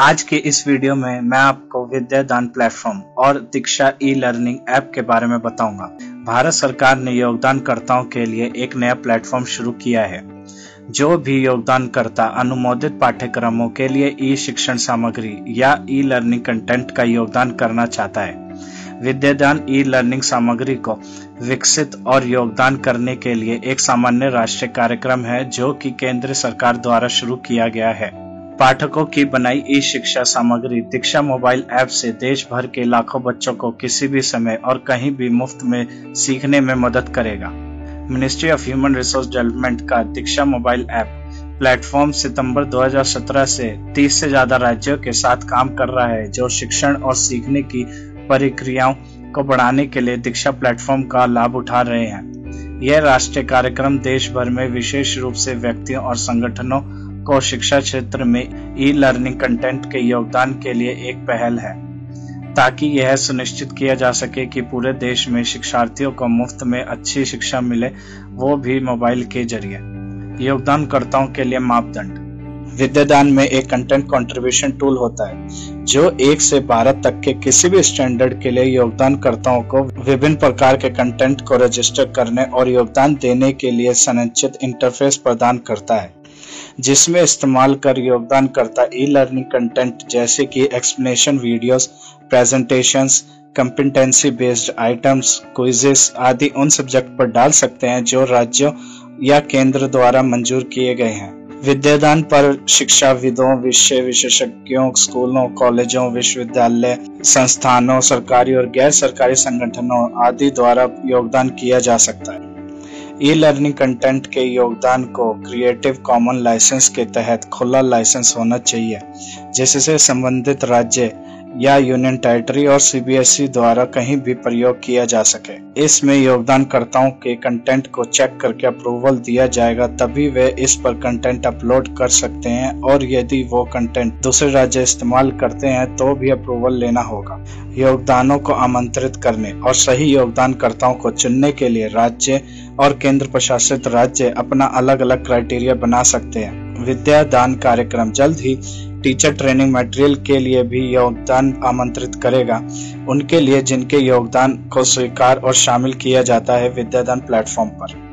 आज के इस वीडियो में मैं आपको विद्यादान प्लेटफॉर्म और दीक्षा ई लर्निंग ऐप के बारे में बताऊँगा। भारत सरकार ने योगदानकर्ताओं के लिए एक नया प्लेटफॉर्म शुरू किया है। जो भी योगदानकर्ता अनुमोदित पाठ्यक्रमों के लिए ई शिक्षण सामग्री या ई लर्निंग कंटेंट का योगदान करना चाहता है, विद्यादान ई लर्निंग सामग्री को विकसित और योगदान करने के लिए एक सामान्य राष्ट्रीय कार्यक्रम है जो कि केंद्र सरकार द्वारा शुरू किया गया है। पाठकों की बनाई ई शिक्षा सामग्री दीक्षा मोबाइल ऐप से देश भर के लाखों बच्चों को किसी भी समय और कहीं भी मुफ़्त में सीखने में मदद करेगा। Ministry of human resource development का दीक्षा मोबाइल ऐप प्लेटफॉर्म सितंबर 2017 से 30 से ज़्यादा राज्यों के साथ काम कर रहा है, जो शिक्षण और सीखने की प्रक्रियाओं को बढ़ाने के लिए दीक्षा प्लेटफॉर्म का लाभ उठा रहे हैं। यह राष्ट्रीय कार्यक्रम देश भर में विशेष रूप से व्यक्तियों और संगठनों को शिक्षा क्षेत्र में ई लर्निंग कंटेंट के योगदान के लिए एक पहल है, ताकि यह सुनिश्चित किया जा सके कि पूरे देश में शिक्षार्थियों को मुफ़्त में अच्छी शिक्षा मिले, वो भी मोबाइल के ज़रिए। योगदानकर्ताओं के लिए मापदंड। विद्यादान में एक कंटेंट कंट्रीब्यूशन टूल होता है, जो एक से बारह तक के किसी भी स्टैंडर्ड के लिए योगदानकर्ताओं को विभिन्न प्रकार के कंटेंट को रजिस्टर करने और योगदान देने के लिए संरचित इंटरफेस प्रदान करता है। जिसमें इस्तेमाल कर योगदान करता ई लर्निंग कंटेंट जैसे कि explanation videos, presentations, competency based items quizzes आदि उन सब्जेक्ट पर डाल सकते हैं जो राज्यों या केंद्र द्वारा मंजूर किए गए हैं। विद्यादान पर शिक्षाविदों विषय विशेषज्ञों स्कूलों कॉलेजों विश्वविद्यालय संस्थानों सरकारी और गैर सरकारी संगठनों आदि द्वारा योगदान किया जा सकता है। ई लर्निंग कंटेंट के योगदान को क्रिएटिव कॉमन लाइसेंस के तहत खुला लाइसेंस होना चाहिए, जिससे संबंधित राज्य या यूनियन टेरिटरी और सीबीएसई द्वारा कहीं भी प्रयोग किया जा सके। इसमें योगदानकर्ताओं के कंटेंट को चेक करके अप्रूवल दिया जाएगा, तभी वे इस पर कंटेंट अपलोड कर सकते हैं और यदि वो कंटेंट दूसरे राज्य इस्तेमाल करते हैं तो भी अप्रूवल लेना होगा। योगदानों को आमंत्रित करने और सही योगदानकर्ताओं को चुनने के लिए राज्य और केंद्र प्रशासित राज्य अपना अलग अलग क्राइटेरिया बना सकते हैं। विद्या दान कार्यक्रम जल्द ही टीचर ट्रेनिंग मटेरियल के लिए भी योगदान आमंत्रित करेगा। उनके लिए जिनके योगदान को स्वीकार और शामिल किया जाता है, विद्यादान प्लेटफॉर्म पर।